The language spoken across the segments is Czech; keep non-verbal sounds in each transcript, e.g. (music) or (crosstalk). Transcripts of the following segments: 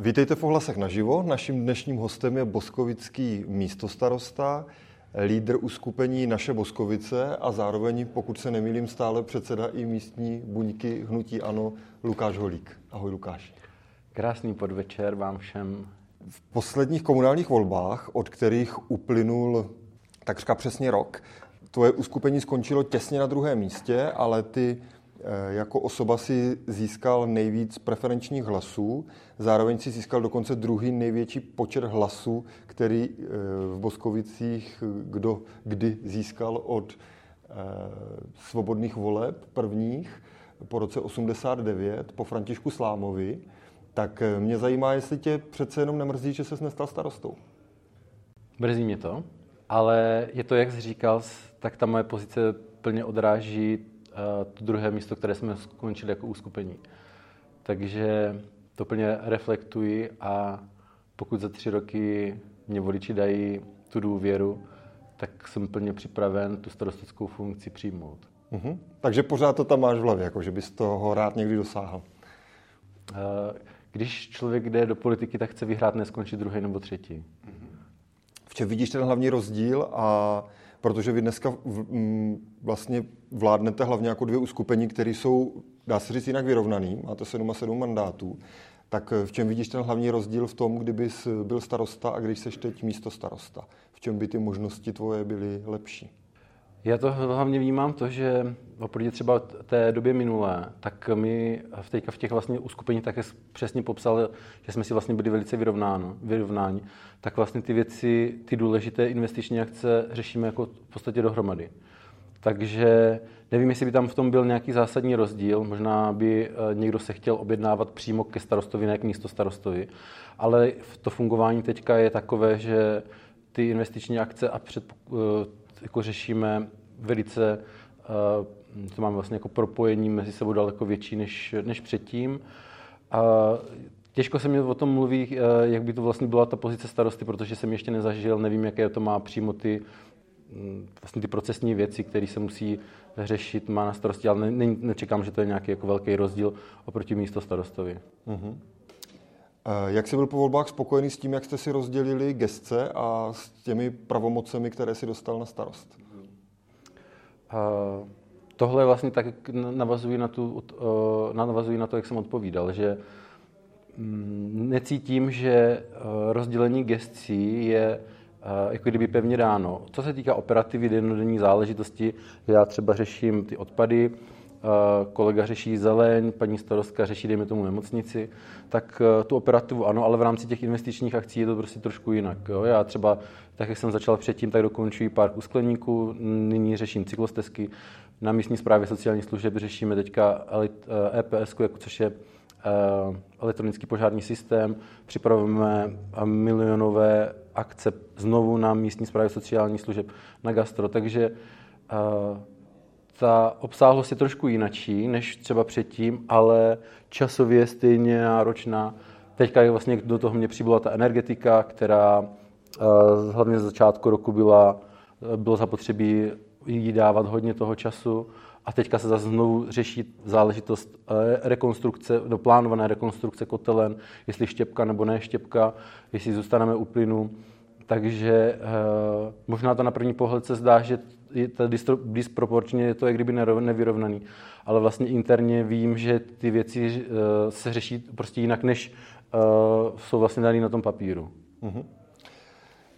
Vítejte v ohlasech naživo. Naším dnešním hostem je boskovický místostarosta, lídr uskupení Naše Boskovice a zároveň, pokud se nemýlím, stále předseda i místní buňky Hnutí Ano, Lukáš Holík. Ahoj Lukáš. Krásný podvečer vám všem. V posledních komunálních volbách, od kterých uplynul takřka přesně rok, tvoje uskupení skončilo těsně na druhém místě, ale ty jako osoba si získal nejvíc preferenčních hlasů, zároveň si získal dokonce druhý největší počet hlasů, který eh, v Boskovicích kdo kdy získal od eh, svobodných voleb prvních po roce 89 po Františku Slámovi. Tak mě zajímá, jestli tě přece jenom nemrzí, že ses nestal starostou. Mrzí mě to, ale je to, jak jsi říkal, tak ta moje pozice plně odráží Eh, to druhé místo, které jsme skončili jako uskupení. Takže to plně reflektuji a pokud za tři roky mě voliči dají tu důvěru, tak jsem plně připraven tu starostickou funkci přijmout. Uh-huh. Takže pořád to tam máš v hlavě, jako že bys toho rád někdy dosáhl. Eh, když člověk jde do politiky, tak chce vyhrát, neskončit druhý nebo třetí. Uh-huh. V čem vidíš ten hlavní rozdíl a protože vy dneska vlastně vládnete hlavně jako dvě uskupení, které jsou, dá se říct, jinak vyrovnaný, máte 7 a 7 mandátů, tak v čem vidíš ten hlavní rozdíl v tom, kdyby byl starosta a když seš teď místo starosta? V čem by ty možnosti tvoje byly lepší? Já to hlavně vnímám to, že oproti třeba té době minulé, tak my v teďka v těch vlastně uskupeních také přesně popsal, že jsme si vlastně byli velice vyrovnáno, vyrovnáni, tak vlastně ty věci, ty důležité investiční akce řešíme jako v podstatě dohromady. Takže nevím, jestli by tam v tom byl nějaký zásadní rozdíl, možná by eh, někdo se chtěl objednávat přímo ke starostovi, ne k místo starostovi, ale to fungování teďka je takové, že ty investiční akce a před, eh, jako řešíme velice, eh, to máme vlastně jako propojení mezi sebou daleko větší než, než předtím. A těžko se mi o tom mluví, eh, jak by to vlastně byla ta pozice starosty, protože jsem ještě nezažil, nevím, jaké to má přímo ty, mm, vlastně ty procesní věci, které se musí řešit, má na starosti, ale ne, nečekám, že to je nějaký jako velký rozdíl oproti místo starostovi. Uh-huh. Jak jsi byl po volbách spokojený s tím, jak jste si rozdělili gestce a s těmi pravomocemi, které si dostal na starost? Uh, tohle vlastně tak navazují na, tu, uh, navazují na to, jak jsem odpovídal, že um, necítím, že uh, rozdělení gestcí je jako kdyby pevně dáno. Co se týká operativy, dennodenní záležitosti, já třeba řeším ty odpady, kolega řeší zeleň, paní starostka řeší, dejme tomu, nemocnici, tak eh, tu operativu ano, ale v rámci těch investičních akcí je to prostě trošku jinak. Jo? Já třeba, tak jak jsem začal předtím, tak dokončuji park u skleníku, nyní řeším cyklostezky, na místní správě sociálních služeb řešíme teďka EPS, eh, e jako což je eh, elektronický požární systém, připravujeme milionové akce znovu na místní správě sociálních služeb, na gastro, takže ta obsáhlost je trošku jinačí než třeba předtím, ale časově stejně náročná. Teďka je vlastně do toho mě přibyla ta energetika, která uh, hlavně z začátku roku byla, eh, bylo zapotřebí jí dávat hodně toho času a teďka se zase znovu řeší záležitost uh, rekonstrukce, do plánované rekonstrukce kotelen, jestli štěpka nebo ne štěpka, jestli zůstaneme u plynu. Takže možná to na první pohled se zdá, že je ta disproporčně je to jak kdyby nevyrovnaný. Ale vlastně interně vím, že ty věci uh, se řeší prostě jinak, než uh, jsou vlastně daný na tom papíru. Uh-huh.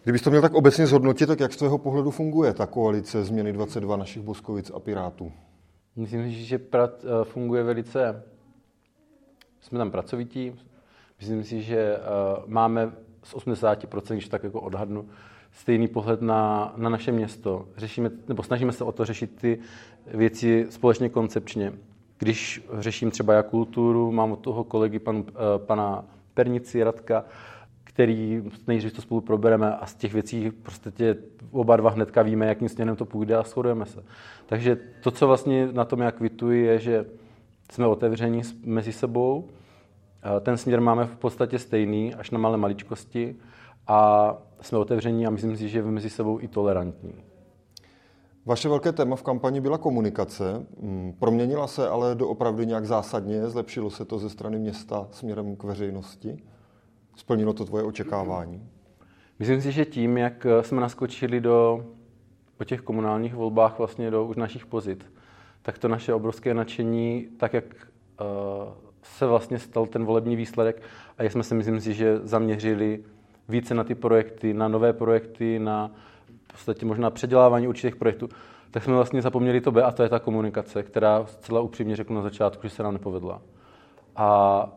Kdybys to měl tak obecně zhodnotit, tak jak z tvého pohledu funguje ta koalice Změny 22 našich Boskovic a Pirátů? Myslím si, že prat, uh, funguje velice... Jsme tam pracovití. Myslím si, že uh, máme z 80%, když tak jako odhadnu, stejný pohled na, na naše město. Řešíme, nebo snažíme se o to řešit ty věci společně koncepčně. Když řeším třeba já kulturu, mám od toho kolegy pan, eh, pana Pernici Radka, který nejdřív to spolu probereme a z těch věcí prostě tě oba dva hnedka víme, jakým směrem to půjde a shodujeme se. Takže to, co vlastně na tom já kvituji, je, že jsme otevření mezi sebou, eh, ten směr máme v podstatě stejný, až na malé maličkosti a jsme otevření a myslím si, že mezi sebou i tolerantní. Vaše velké téma v kampani byla komunikace. Mm, proměnila se ale doopravdy nějak zásadně? Zlepšilo se to ze strany města směrem k veřejnosti? Splnilo to tvoje očekávání? Myslím si, že tím, jak jsme naskočili do, po těch komunálních volbách vlastně do už našich pozit, tak to naše obrovské nadšení, tak jak uh, se vlastně stal ten volební výsledek a jak jsme se, myslím si, že zaměřili více na ty projekty, na nové projekty, na v podstatě možná předělávání určitých projektů, tak jsme vlastně zapomněli to B a to je ta komunikace, která zcela upřímně řeknu na začátku, že se nám nepovedla. A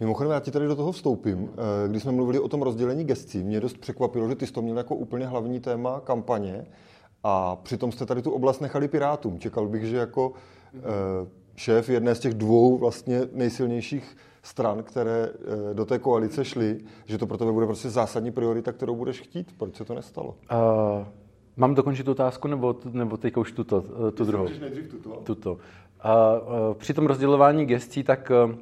Mimochodem, já ti tady do toho vstoupím. Eh, když jsme mluvili o tom rozdělení gescí, mě dost překvapilo, že ty jsi to měl jako úplně hlavní téma kampaně a přitom jste tady tu oblast nechali Pirátům. Čekal bych, že jako mm-hmm. šéf jedné z těch dvou vlastně nejsilnějších stran, které eh, do té koalice šly, že to pro tebe bude prostě zásadní priorita, kterou budeš chtít. Proč se to nestalo? Uh, mám dokončit tu otázku, nebo, nebo teďka už tuto, tu druhou? tuto. tuto. Uh, uh, při tom rozdělování gestí, tak uh,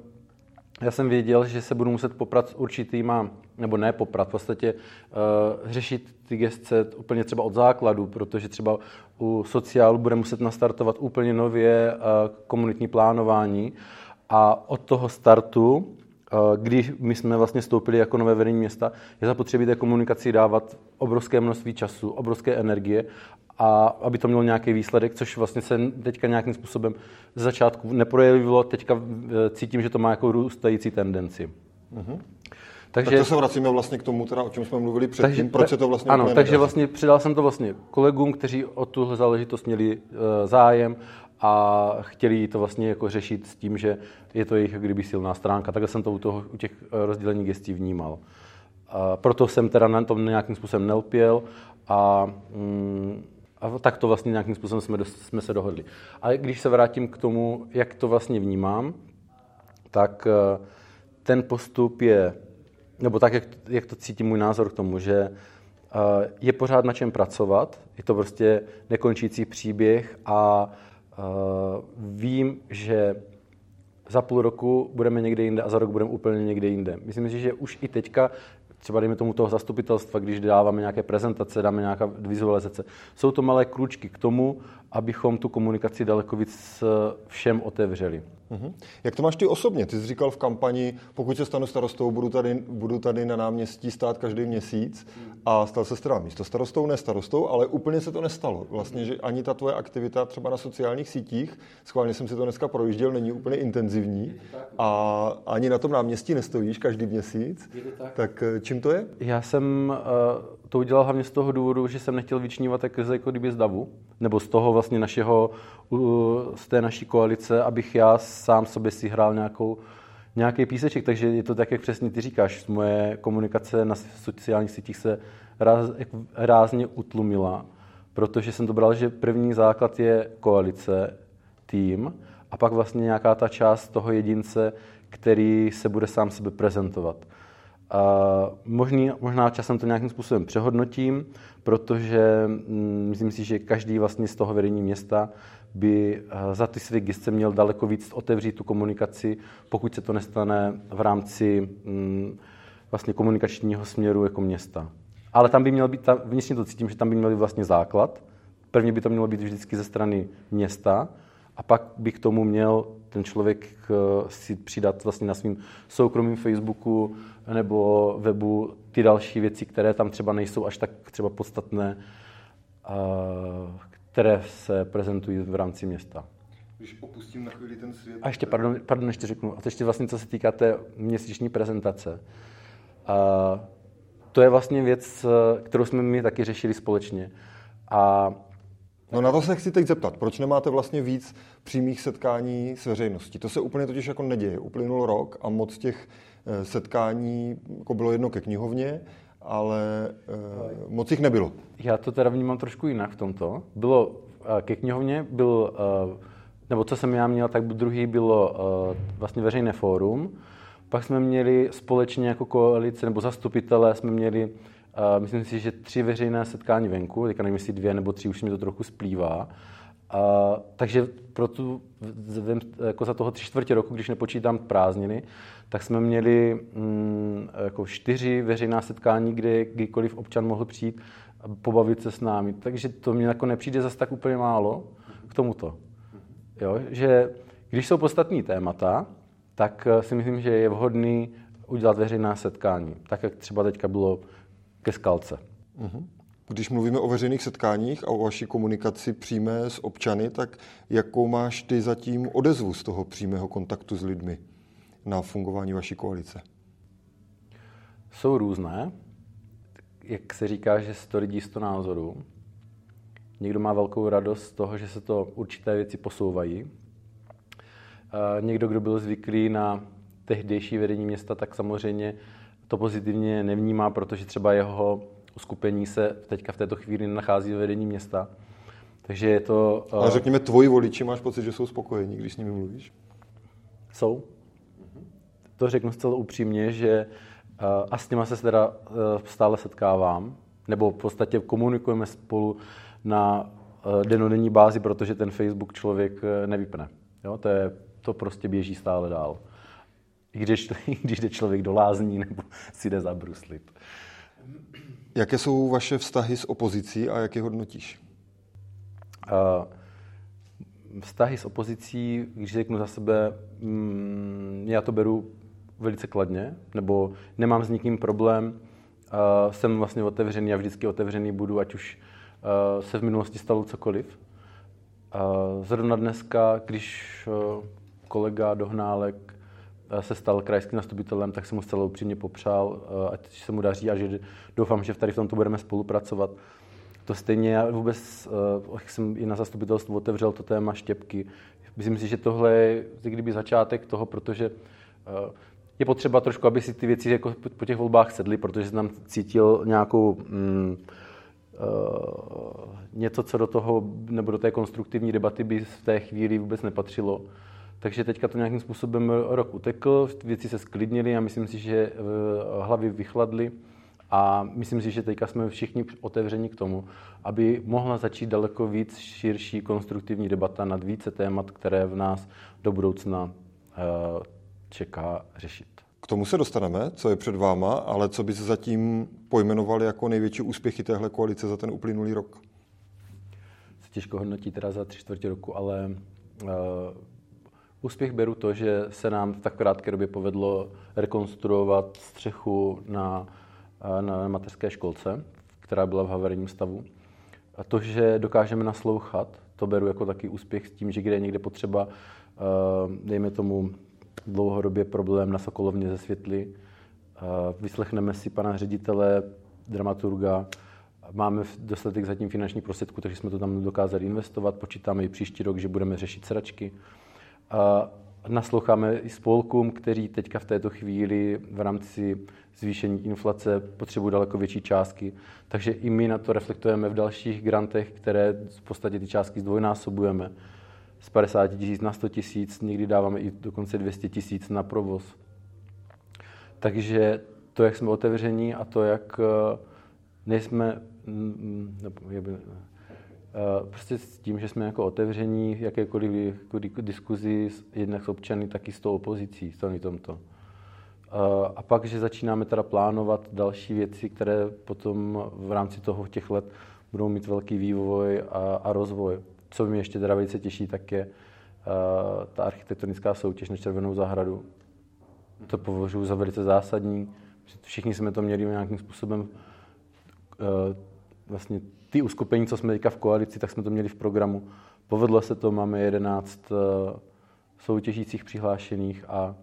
já jsem věděl, že se budu muset poprat s určitýma, nebo ne poprat, v podstatě uh, řešit ty gestce úplně třeba od základu, protože třeba u sociálu bude muset nastartovat úplně nově uh, komunitní plánování a od toho startu, uh, když my jsme vlastně stoupili jako nové vedení města, je zapotřebí té komunikaci dávat obrovské množství času, obrovské energie a aby to mělo nějaký výsledek, což vlastně se teďka nějakým způsobem z začátku neprojevilo, teďka eh, cítím, že to má jako růstající tendenci. Mm-hmm. Takže, tak to se vracíme vlastně k tomu, teda, o čem jsme mluvili předtím, takže, proč se to vlastně Ano, takže vlastně přidal jsem to vlastně kolegům, kteří o tuhle záležitost měli uh, zájem a chtěli to vlastně jako řešit s tím, že je to jejich kdyby silná stránka. Takhle jsem to u, toho, u těch eh, rozdělení gestí vnímal. A proto jsem teda na tom nějakým způsobem nelpěl a mm, a tak to vlastně nějakým způsobem jsme, jsme se dohodli. A když se vrátím k tomu, jak to vlastně vnímám, tak eh, ten postup je, nebo tak, jak, jak to cítím můj názor k tomu, že eh, je pořád na čem pracovat, je to prostě nekončící příběh a vím, že za půl roku budeme někde jinde a za rok budeme úplně někde jinde. Myslím si, že už i teďka třeba dejme tomu toho zastupitelstva, když dáváme nějaké prezentace, dáme nějaká vizualizace. Jsou to malé kručky k tomu, abychom tu komunikaci daleko víc všem otevřeli. Mm-hmm. Jak to máš ty osobně? Ty jsi říkal v kampani, pokud se stanu starostou, budu tady, budu tady na náměstí stát každý měsíc a stal se teda místo starostou, ne starostou, ale úplně se to nestalo. Vlastně, že ani ta tvoje aktivita třeba na sociálních sítích, schválně jsem si to dneska projížděl, není úplně intenzivní a ani na tom náměstí nestojíš každý měsíc. Tak. tak eh, čím to je? Já jsem uh, to udělal hlavně z toho důvodu, že jsem nechtěl vyčnívat tak jako kdyby z davu, nebo z toho vlastně našeho, z té naší koalice, abych já sám sobě si hrál nějakou, nějaký píseček, takže je to tak, jak přesně ty říkáš. Moje komunikace na sociálních sítích se ráz, rázně utlumila, protože jsem to bral, že první základ je koalice, tým, a pak vlastně nějaká ta část toho jedince, který se bude sám sebe prezentovat. Možný, možná časem to nějakým způsobem přehodnotím, protože mm, myslím si, že každý vlastně z toho vedení města by eh, za ty své gesce měl daleko víc otevřít tu komunikaci, pokud se to nestane v rámci mm, vlastně komunikačního směru jako města. Ale tam by měl být, vnitřně to cítím, že tam by měl být vlastně základ. Prvně by to mělo být vždycky ze strany města a pak by k tomu měl ten člověk eh, si přidat vlastně na svým soukromým Facebooku nebo webu ty další věci, které tam třeba nejsou až tak třeba podstatné, které se prezentují v rámci města. Když opustím na chvíli ten svět... A ještě, pardon, pardon ještě řeknu, a to ještě vlastně, co se týká té měsíční prezentace. A to je vlastně věc, kterou jsme my taky řešili společně. A No na to se chci teď zeptat. Proč nemáte vlastně víc přímých setkání s veřejností? To se úplně totiž jako neděje. Uplynul rok a moc těch setkání jako bylo jedno ke knihovně, ale uh, moc jich nebylo. Já to teda vnímám trošku jinak v tomto. Bylo uh, ke knihovně, byl, nebo co jsem já měl, tak druhý bylo vlastně veřejné fórum. Pak jsme měli společně jako koalice nebo zastupitelé jsme měli myslím si, že tři veřejné setkání venku, teďka nevím, jestli dvě nebo tři, už mi to trochu splývá. Uh, takže pro tu, jako za toho tři čtvrtě roku, když nepočítám prázdniny, tak jsme měli mm, jako čtyři veřejná setkání, kde kdykoliv občan mohl přijít a pobavit se s námi. Takže to mě jako nepřijde zase tak úplně málo k tomuto. Jo? Že když jsou podstatní témata, tak eh, si myslím, že je vhodný udělat veřejná setkání, tak jak třeba teďka bylo ke skalce. Uh-huh. Když mluvíme o veřejných setkáních a o vaší komunikaci přímé s občany, tak jakou máš ty zatím odezvu z toho přímého kontaktu s lidmi na fungování vaší koalice? Jsou různé. Jak se říká, že 100 lidí 100 názorů. Někdo má velkou radost z toho, že se to určité věci posouvají. Někdo, kdo byl zvyklý na tehdejší vedení města, tak samozřejmě to pozitivně nevnímá, protože třeba jeho uskupení se teďka v této chvíli nachází ve vedení města. Takže je to... Ale řekněme, tvoji voliči máš pocit, že jsou spokojení, když s nimi mluvíš? Jsou. To řeknu zcela upřímně, že a s nimi se teda stále setkávám, nebo v podstatě komunikujeme spolu na denodenní bázi, protože ten Facebook člověk nevypne. Jo, to, je, to prostě běží stále dál. I když, (laughs) když jde člověk do lázní nebo (laughs) si jde zabruslit. Jaké jsou vaše vztahy s opozicí a jak je hodnotíš? Vztahy s opozicí, když řeknu za sebe, mm, já to beru velice kladně, nebo nemám s nikým problém. Jsem vlastně otevřený a vždycky otevřený budu, ať už se v minulosti stalo cokoliv. Zrovna dneska, když kolega Dohnálek se stal krajským nastupitelem, tak jsem mu zcela upřímně popřál, eh, ať se mu daří a že doufám, že tady v tomto budeme spolupracovat. To stejně já vůbec, eh, jak jsem i na zastupitelstvu otevřel to téma štěpky. Myslím si, že tohle je kdyby začátek toho, protože eh, je potřeba trošku, aby si ty věci jako po těch volbách sedly, protože jsem tam cítil nějakou mm, uh, něco, co do toho, nebo do té konstruktivní debaty by v té chvíli vůbec nepatřilo. Takže teďka to nějakým způsobem rok utekl, věci se sklidnily a myslím si, že eh, hlavy vychladly. A myslím si, že teďka jsme všichni otevřeni k tomu, aby mohla začít daleko víc širší konstruktivní debata nad více témat, které v nás do budoucna eh, čeká řešit. K tomu se dostaneme, co je před váma, ale co by se zatím pojmenovali jako největší úspěchy téhle koalice za ten uplynulý rok? Se těžko hodnotí teda za tři čtvrtě roku, ale uh, Úspěch beru to, že se nám v tak krátké době povedlo rekonstruovat střechu na, na mateřské školce, která byla v havarijním stavu. A to, že dokážeme naslouchat, to beru jako taky úspěch s tím, že kde je někde potřeba, dejme tomu, dlouhodobě problém na Sokolovně ze světly, vyslechneme si pana ředitele, dramaturga, máme dostatek zatím finanční prostředků, takže jsme to tam dokázali investovat, počítáme i příští rok, že budeme řešit sračky. A nasloucháme i spolkům, kteří teďka v této chvíli v rámci zvýšení inflace potřebují daleko větší částky. Takže i my na to reflektujeme v dalších grantech, které v podstatě ty částky zdvojnásobujeme. Z 50 tisíc na 100 tisíc, někdy dáváme i dokonce 200 tisíc na provoz. Takže to, jak jsme otevření a to, jak eh, nejsme, nebo Eh, prostě s tím, že jsme jako otevření jakékoliv jako diskuzi jednak s občany, tak i s tou opozicí, s tomto. Eh, a pak, že začínáme teda plánovat další věci, které potom v rámci toho těch let budou mít velký vývoj a, a rozvoj. Co mě ještě teda velice těší, tak je uh, ta architektonická soutěž na Červenou zahradu. To považuji za velice zásadní. Všichni jsme to měli nějakým způsobem uh, vlastně ty uskupení, co jsme teďka v koalici, tak jsme to měli v programu. Povedlo se to, máme 11 eh, soutěžících přihlášených a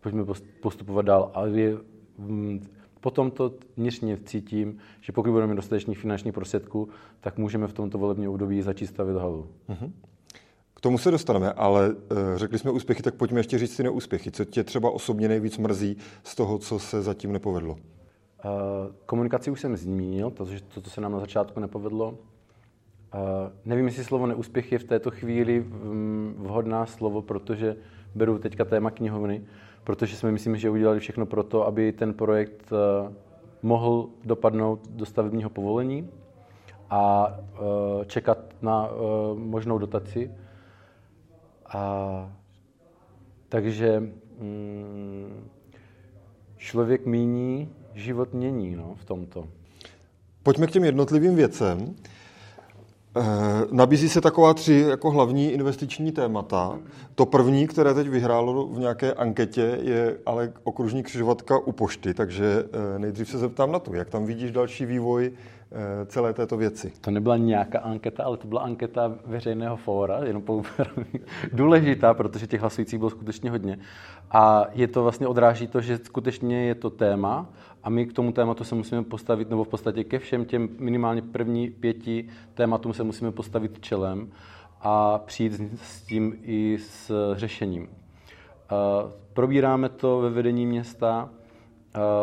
pojďme postupovat dál. A je, mm, potom to vnitřně cítím, že pokud budeme mít dostatečných finančních prostředků, tak můžeme v tomto volebním období začít stavit hlavu. Uh-huh. K tomu se dostaneme, ale uh, řekli jsme úspěchy, tak pojďme ještě říct si neúspěchy. Co tě třeba osobně nejvíc mrzí z toho, co se zatím nepovedlo? Eh, komunikaci už jsem zmínil, to, to, co se nám na začátku nepovedlo. Eh, nevím, jestli slovo neúspěch je v této chvíli mm, vhodná slovo, protože beru teďka téma knihovny, protože jsme myslím, že udělali všechno pro to, aby ten projekt eh, mohl dopadnout do stavebního povolení a čekat na možnou dotaci. A, takže mm, člověk míní život mění no, v tomto. Pojďme k těm jednotlivým věcem. Nabízí se taková tři jako hlavní investiční témata. To první, které teď vyhrálo v nějaké anketě, je ale okružní křižovatka u pošty, takže nejdřív se zeptám na to, jak tam vidíš další vývoj Eh, celé této věci. To nebyla nějaká anketa, ale to byla anketa veřejného fóra, jenom (laughs) důležitá, protože těch hlasujících bylo skutečně hodně. A je to vlastně odráží to, že skutečně je to téma a my k tomu tématu se musíme postavit, nebo v podstatě ke všem těm minimálně první pěti tématům se musíme postavit čelem a přijít s tím i s řešením. Eh, probíráme to ve vedení města, Eh,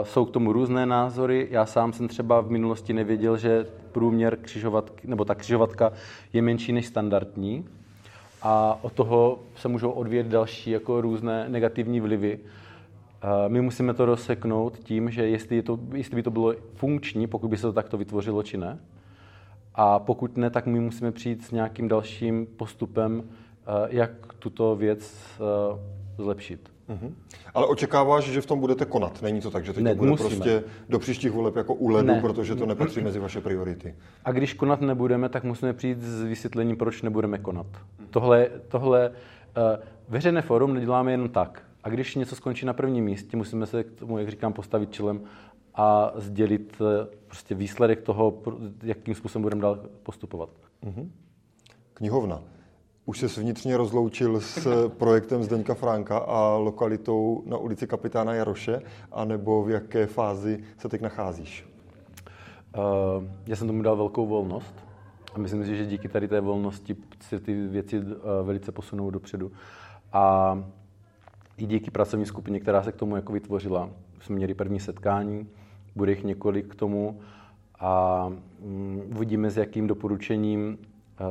jsou k tomu různé názory. Já sám jsem třeba v minulosti nevěděl, že průměr křižovatky, nebo ta křižovatka je menší než standardní a od toho se můžou odvíjet další jako různé negativní vlivy. Eh, my musíme to rozseknout tím, že jestli, je to, jestli by to bylo funkční, pokud by se to takto vytvořilo, či ne. A pokud ne, tak my musíme přijít s nějakým dalším postupem, eh, jak tuto věc zlepšit. Mm-hmm. Ale očekáváš, že v tom budete konat. Není to tak, že teď ne, to bude musíme. prostě do příštích voleb jako u ledu, ne. protože to nepatří mezi vaše priority. A když konat nebudeme, tak musíme přijít s vysvětlením, proč nebudeme konat. Tohle, tohle uh, veřejné forum neděláme jenom tak. A když něco skončí na prvním místě, musíme se k tomu, jak říkám, postavit čelem a sdělit uh, prostě výsledek toho, jakým způsobem budeme dál postupovat. Mm-hmm. Knihovna. Už se vnitřně rozloučil s projektem Zdeňka Franka a lokalitou na ulici Kapitána Jaroše, anebo v jaké fázi se teď nacházíš? Uh, já jsem tomu dal velkou volnost a myslím si, že díky tady té volnosti se ty věci uh, velice posunou dopředu. A i díky pracovní skupině, která se k tomu jako vytvořila. Jsme měli první setkání, bude jich několik k tomu a um, uvidíme, s jakým doporučením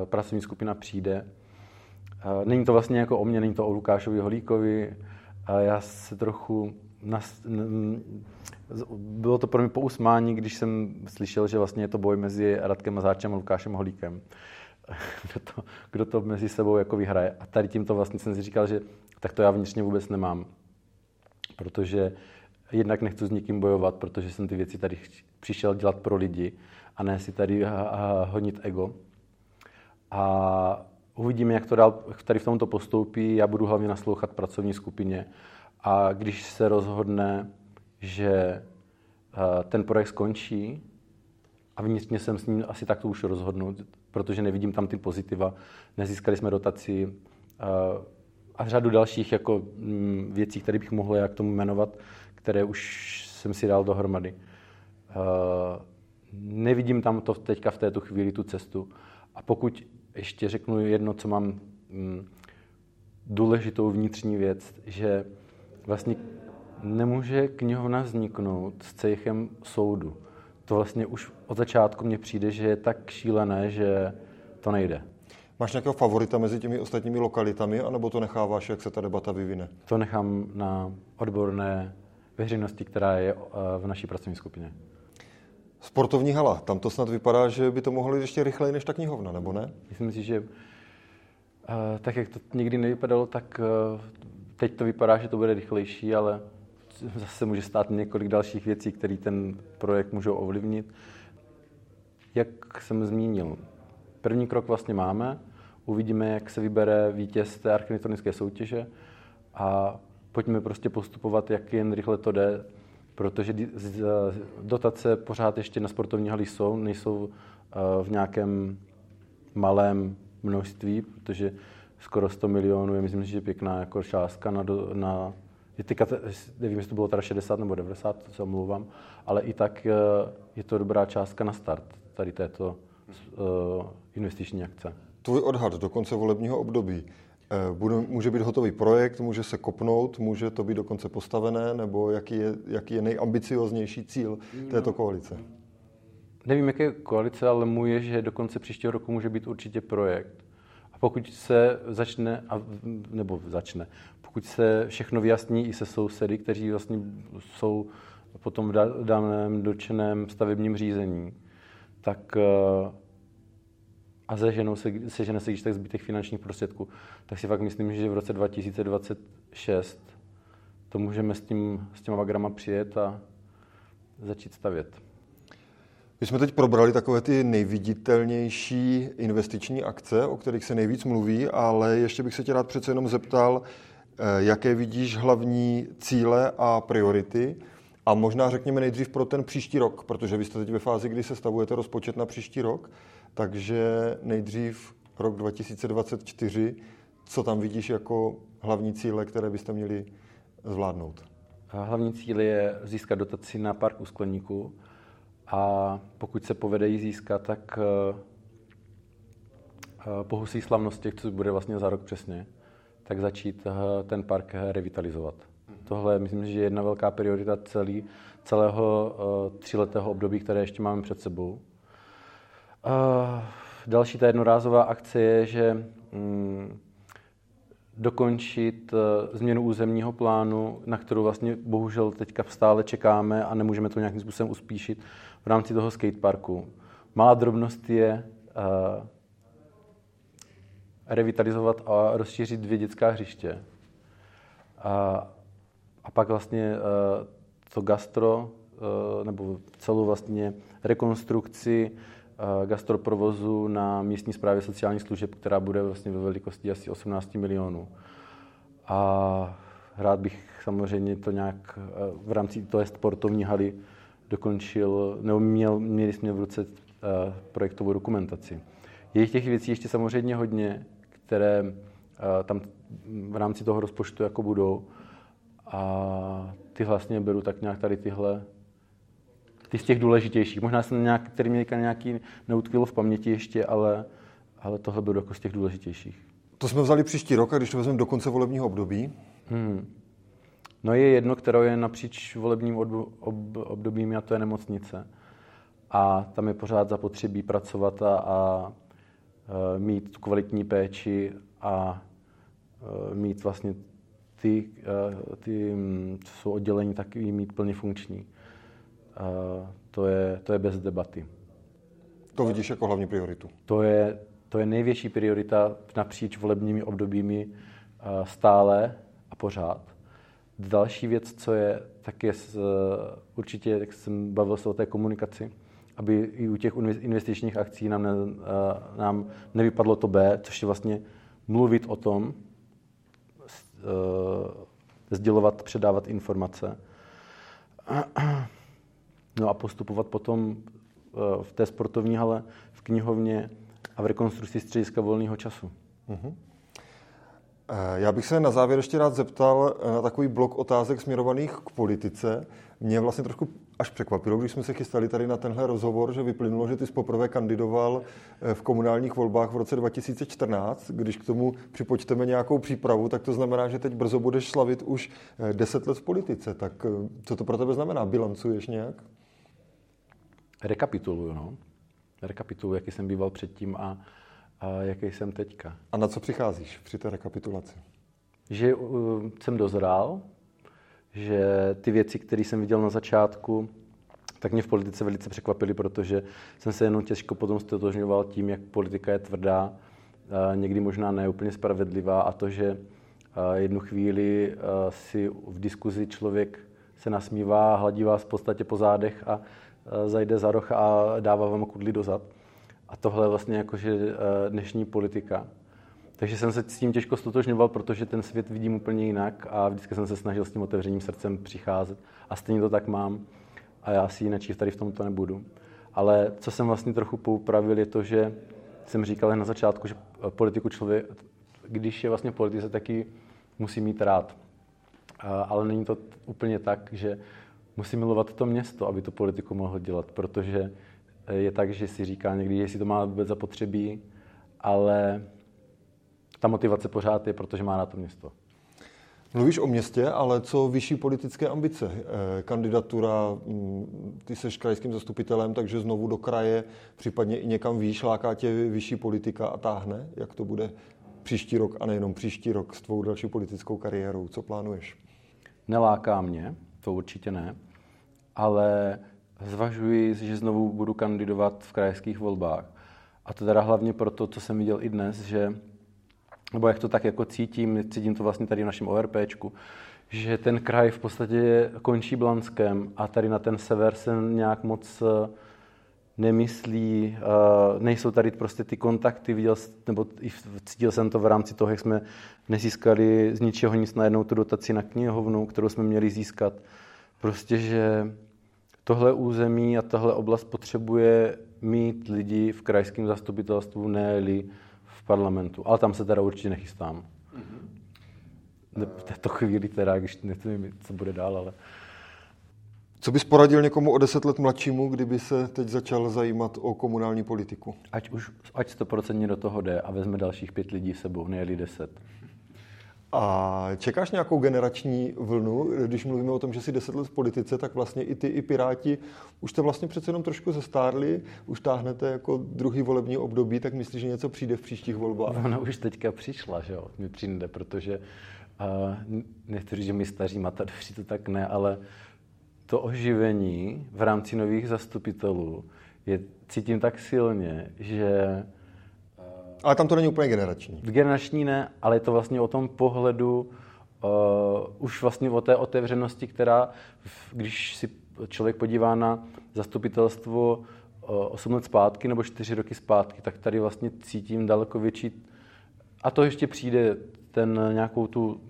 uh, pracovní skupina přijde Není to vlastně jako o mě, není to o Lukášovi Holíkovi. Já se trochu... Nas... Bylo to pro mě pousmání, když jsem slyšel, že vlastně je to boj mezi Radkem Mazáčem a Lukášem Holíkem. (laughs) Kdo to, kdo to mezi sebou jako vyhraje. A tady tímto vlastně jsem si říkal, že tak to já vnitřně vůbec nemám. Protože jednak nechci s nikým bojovat, protože jsem ty věci tady přišel dělat pro lidi a ne si tady honit ego. A Uvidíme, jak to dál tady v tomto postoupí. Já budu hlavně naslouchat pracovní skupině. A když se rozhodne, že eh, ten projekt skončí, a vnitřně jsem s ním asi takto už rozhodnout, protože nevidím tam ty pozitiva. Nezískali jsme dotaci eh, a řadu dalších jako mm, věcí, které bych mohl jak tomu jmenovat, které už jsem si dal dohromady. Eh, nevidím tam to teďka v této chvíli tu cestu. A pokud ještě řeknu jedno, co mám mm, důležitou vnitřní věc, že vlastně nemůže knihovna vzniknout s cejchem soudu. To vlastně už od začátku mně přijde, že je tak šílené, že to nejde. Máš nějakého favorita mezi těmi ostatními lokalitami, anebo to necháváš, jak se ta debata vyvine? To nechám na odborné veřejnosti, která je eh, v naší pracovní skupině. Sportovní hala, tam to snad vypadá, že by to mohlo jít ještě rychleji než ta knihovna, nebo ne? Myslím si, že uh, tak, jak to nikdy nevypadalo, tak uh, teď to vypadá, že to bude rychlejší, ale zase může stát několik dalších věcí, které ten projekt můžou ovlivnit. Jak jsem zmínil, první krok vlastně máme, uvidíme, jak se vybere vítěz té architektonické soutěže a pojďme prostě postupovat, jak jen rychle to jde protože dotace pořád ještě na sportovní haly jsou, nejsou eh, v nějakém malém množství, protože skoro 100 milionů je, myslím, že pěkná jako částka na, na je teďka, nevím, jestli to bylo teda 60 nebo 90, to se omlouvám, ale i tak eh, je to dobrá částka na start tady této investiční akce. Tvůj odhad do konce volebního období. Eh, bude, může být hotový projekt, může se kopnout, může to být dokonce postavené, nebo jaký je, jaký je nejambicioznější cíl této koalice? Nevím, jaké koalice, ale můj je, že do konce příštího roku může být určitě projekt. A pokud se začne, nebo začne, pokud se všechno vyjasní i se sousedy, kteří vlastně jsou potom v daném dočeném stavebním řízení, tak eh, a seženou se, sežene se když tak zbytek finančních prostředků, tak si fakt myslím, že v roce 2026 to můžeme s, tím, s těma vagrama přijet a začít stavět. My jsme teď probrali takové ty nejviditelnější investiční akce, o kterých se nejvíc mluví, ale ještě bych se tě rád přece jenom zeptal, eh, jaké vidíš hlavní cíle a priority? A možná řekněme nejdřív pro ten příští rok, protože vy jste teď ve fázi, kdy se stavujete rozpočet na příští rok, takže nejdřív rok 2024, co tam vidíš jako hlavní cíle, které byste měli zvládnout? Hlavní cíl je získat dotaci na park u skleníku a pokud se povede ji získat, tak eh, eh, po husí slavnosti, což bude vlastně za rok přesně, tak začít eh, ten park revitalizovat. Tohle myslím, že je jedna velká priorita celý, celého tříletého období, které ještě máme před sebou. Další ta jednorázová akce je, že mm, dokončit eh, změnu územního plánu, na kterou vlastně bohužel teďka stále čekáme a nemůžeme to nějakým způsobem uspíšit v rámci toho skateparku. Malá drobnost je uh, revitalizovat a rozšířit dvě dětská hřiště. A, a pak vlastně uh, to gastro, uh, nebo celou vlastně rekonstrukci gastroprovozu na místní správě sociálních služeb, která bude vlastně ve velikosti asi 18 milionů. A rád bych samozřejmě to nějak v rámci toho sportovní haly dokončil, nebo měl, měli jsme v ruce projektovou dokumentaci. Je těch věcí ještě samozřejmě hodně, které tam v rámci toho rozpočtu jako budou. A ty vlastně beru tak nějak tady tyhle ty z těch důležitějších. Možná jsem nějak, který mě nějaký neutkvěl v paměti ještě, ale, ale tohle byl jako z těch důležitějších. To jsme vzali příští rok, a když to vezmeme do konce volebního období? Hmm. No je jedno, které je napříč volebním obdobím a to je nemocnice. A tam je pořád zapotřebí pracovat a, a e, mít kvalitní péči a e, mít vlastně ty, e, ty, co jsou oddělení, tak i mít plně funkční to je, to je bez debaty. To vidíš jako hlavní prioritu? To je, to je největší priorita napříč volebními obdobími stále a pořád. Další věc, co je, tak je určitě, jak jsem bavil se o té komunikaci, aby i u těch investičních akcí nám, ne, nám nevypadlo to B, což je vlastně mluvit o tom, sdělovat, předávat informace. No a postupovat potom eh, v té sportovní hale, v knihovně a v rekonstrukci střediska volného času. Uh-huh. Já bych se na závěr ještě rád zeptal eh, na takový blok otázek směrovaných k politice. Mě vlastně trošku až překvapilo, když jsme se chystali tady na tenhle rozhovor, že vyplynulo, že ty jsi poprvé kandidoval v komunálních volbách v roce 2014. Když k tomu připočteme nějakou přípravu, tak to znamená, že teď brzo budeš slavit už 10 let v politice. Tak co to pro tebe znamená? Bilancuješ nějak? Rekapituluju, no. Rekapituluju, jaký jsem býval předtím a, a jaký jsem teďka. A na co přicházíš při té rekapitulaci? Že uh, jsem dozrál, že ty věci, které jsem viděl na začátku, tak mě v politice velice překvapily, protože jsem se jenom těžko potom stotožňoval tím, jak politika je tvrdá, někdy možná neúplně spravedlivá a to, že jednu chvíli si v diskuzi člověk se nasmívá, hladí vás v podstatě po zádech a zajde za roh a dává vám kudli dozad. A tohle je vlastně jakože eh, dnešní politika. Takže jsem se s tím těžko stotožňoval, protože ten svět vidím úplně jinak a vždycky jsem se snažil s tím otevřeným srdcem přicházet. A stejně to tak mám a já si jinak tady v tomto nebudu. Ale co jsem vlastně trochu poupravil, je to, že jsem říkal na začátku, že politiku člověk, když je vlastně v politice, taky musí mít rád. Ale není to úplně tak, že musí milovat to město, aby tu politiku mohl dělat, protože je tak, že si říká někdy, jestli to má vůbec zapotřebí, ale ta motivace pořád je, protože má na to město. Mluvíš o městě, ale co vyšší politické ambice? Eh, kandidatura, mm, ty seš krajským zastupitelem, takže znovu do kraje, případně i někam výš, láká tě vyšší politika a táhne? Jak to bude příští rok a nejenom příští rok s tvou další politickou kariérou? Co plánuješ? Neláká mě, to určitě ne ale zvažuji, že znovu budu kandidovat v krajských volbách. A to teda hlavně proto, co jsem viděl i dnes, že, nebo jak to tak jako cítím, cítím to vlastně tady v našem ORPčku, že ten kraj v podstatě končí Blanskem a tady na ten sever se nějak moc eh, nemyslí, uh, nejsou tady prostě ty kontakty, viděl, nebo cítil jsem to v rámci toho, jak jsme nezískali z ničeho nic najednou tu dotaci na knihovnu, kterou jsme měli získat. Prostě, že tohle území a tahle oblast potřebuje mít lidi v krajském zastupitelstvu, ne v parlamentu. Ale tam se teda určitě nechystám. Mm-hmm. V této chvíli teda, když nevím, co bude dál, ale... Co bys poradil někomu o deset let mladšímu, kdyby se teď začal zajímat o komunální politiku? Ať už ať 100% do toho jde a vezme dalších pět lidí sebou, nejeli deset. A čekáš nějakou generační vlnu? Když mluvíme o tom, že si deset let v politice, tak vlastně i ty, i Piráti už jste vlastně přece jenom trošku zestárli, už táhnete jako druhý volební období, tak myslíš, že něco přijde v příštích volbách? Ona už teďka přišla, že jo, mi přijde, protože uh, nechci říct, že my staří matadoři to tak ne, ale to oživení v rámci nových zastupitelů je cítím tak silně, že ale tam to není úplně generační. Generační ne, ale je to vlastně o tom pohledu, uh, už vlastně o té otevřenosti, která, když si člověk podívá na zastupitelstvo uh, 8 let zpátky nebo 4 roky zpátky, tak tady vlastně cítím daleko větší, a to ještě přijde ten nějakou tu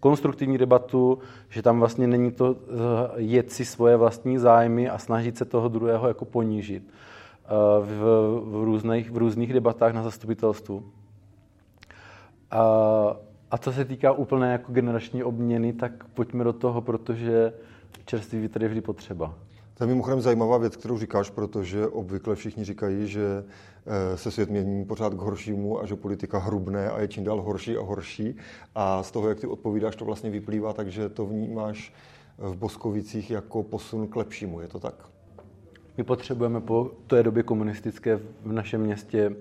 konstruktivní debatu, že tam vlastně není to uh, jet si svoje vlastní zájmy a snažit se toho druhého jako ponížit v, v, různých, v různých debatách na zastupitelstvu. A, a co se týká úplné jako generační obměny, tak pojďme do toho, protože čerstvý vítr je vždy potřeba. To je mimochodem zajímavá věc, kterou říkáš, protože obvykle všichni říkají, že eh, se svět mění pořád k horšímu a že politika hrubne a je čím dál horší a horší. A z toho, jak ty odpovídáš, to vlastně vyplývá, takže to vnímáš v Boskovicích jako posun k lepšímu. Je to tak? My potřebujeme po té době komunistické v našem městě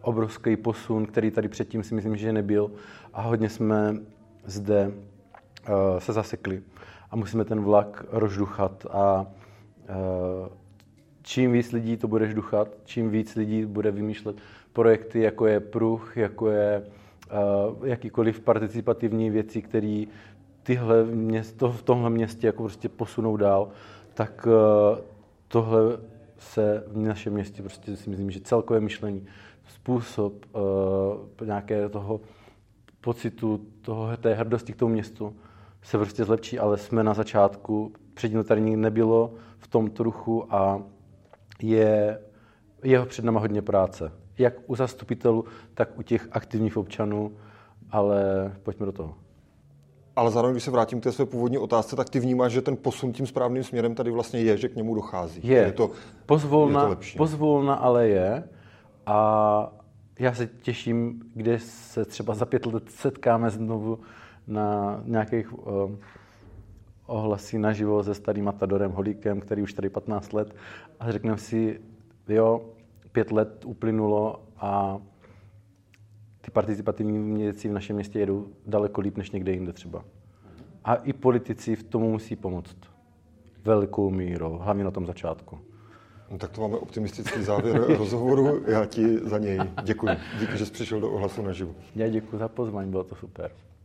obrovský posun, který tady předtím si myslím, že nebyl a hodně jsme zde uh, se zasekli a musíme ten vlak rozduchat a čím víc lidí to bude duchat, čím víc lidí bude vymýšlet projekty, jako je pruh, jako je uh, jakýkoliv participativní věci, které tyhle město, v tomhle městě jako prostě posunou dál, tak uh, tohle se v našem městě prostě si myslím, že celkové myšlení, způsob uh, nějaké toho pocitu, toho, té hrdosti k tomu městu se prostě zlepší, ale jsme na začátku, předtím to tady nikdy nebylo v tom truchu a je, je před náma hodně práce. Jak u zastupitelů, tak u těch aktivních občanů, ale pojďme do toho. Ale zároveň, když se vrátím k té své původní otázce, tak ty vnímáš, že ten posun tím správným směrem tady vlastně je, že k němu dochází. Je. Je to, pozvolna, je to lepší. pozvolna ale je. A já se těším, kde se třeba za pět let setkáme znovu na nějakých uh, ohlasí naživo se starým Matadorem Holíkem, který už tady 15 let a řekneme si, jo, pět let uplynulo a ty participativní věci v našem městě jedou daleko líp než někde jinde třeba. A i politici v tomu musí pomoct. Velkou mírou, hlavně na tom začátku. No, tak to máme optimistický závěr (laughs) rozhovoru. Já ti za něj děkuji. Díky, že jsi přišel do ohlasu naživo. Já děkuji za pozvání, bylo to super.